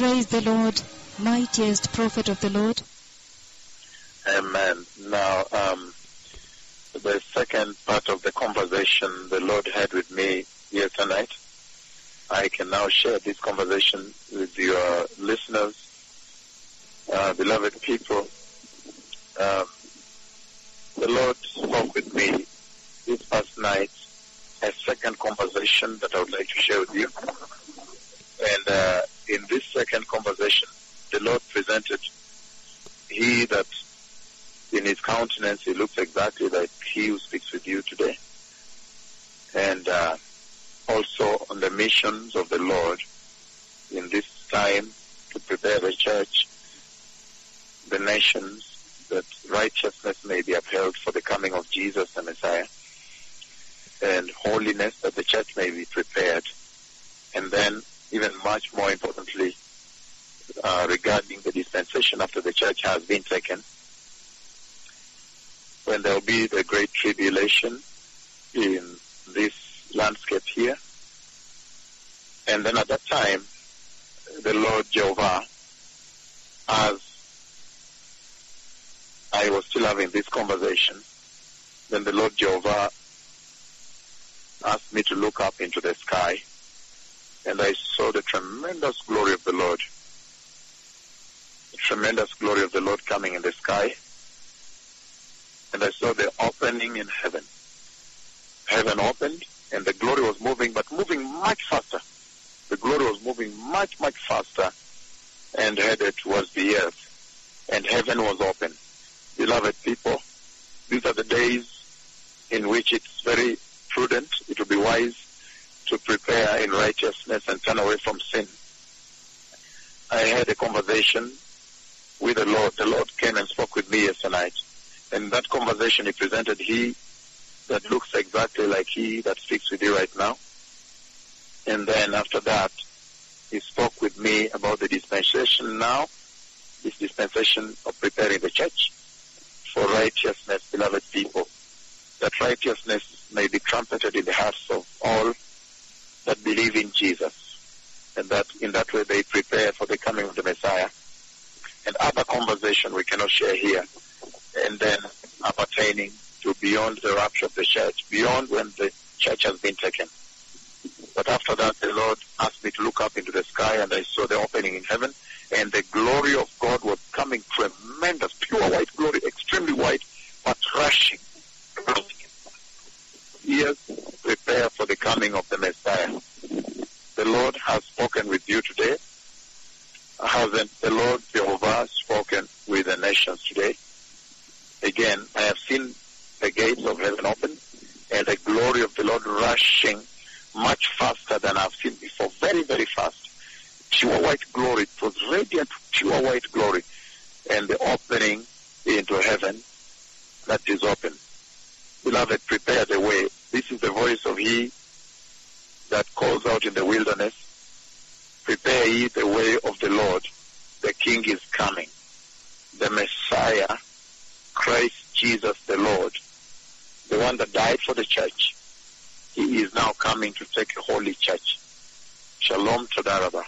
Praise the Lord, mightiest prophet of the Lord. Amen. Now, um, the second part of the conversation the Lord had with me here tonight, I can now share this conversation with your listeners, uh, beloved people. Um, the Lord spoke with me this past night, a second conversation that I would like to share with you. The Lord presented He that in his countenance he looks exactly like he who speaks with you today. And uh, also on the missions of the Lord in this time to prepare the church, the nations, that righteousness may be upheld for the coming of Jesus the Messiah, and holiness that the church may be prepared. And then, even much more importantly, uh, regarding the dispensation after the church has been taken, when there will be the great tribulation in this landscape here. And then at that time, the Lord Jehovah, as I was still having this conversation, then the Lord Jehovah asked me to look up into the sky, and I saw the tremendous glory of the Lord. Tremendous glory of the Lord coming in the sky and I saw the opening in heaven. Heaven opened, and the glory was moving, but moving much faster. The glory was moving much, much faster and headed towards the earth, and heaven was open. Beloved people, these are the days in which it's very prudent, it will be wise to prepare in righteousness and turn away from sin. I had a conversation with the Lord. The Lord came and spoke with me yesterday night in that conversation he presented he that looks exactly like he that speaks with you right now. And then after that, he spoke with me about the dispensation now, this dispensation of preparing the church for righteousness, beloved people, that righteousness may be trumpeted in the hearts of all that believe in Jesus, and that in that way they prepare for the coming of the Messiah. And other conversation we cannot share here and then appertaining to beyond the rapture of the church, beyond when the church has been taken. But after that, the Lord asked me to look up into the sky, and I saw the opening in heaven, and the glory of God was coming tremendous, pure white glory, extremely white, but rushing. Yes, prepare for the coming of the Messiah. The Lord has spoken with you today. Hasn't the Lord Jehovah spoken with the nations today? again, I have seen the gates of heaven open and the glory of the Lord rushing much faster than I've seen before. Very, very fast. Pure white glory. It was radiant, pure white glory. And the opening into heaven that is open. Beloved, prepare the way. This is the voice of He that calls out in the wilderness. Prepare ye the way of the Lord. The King is coming. The Messiah Christ Jesus the Lord, the one that died for the church, he is now coming to take a holy church. Shalom Todarabah.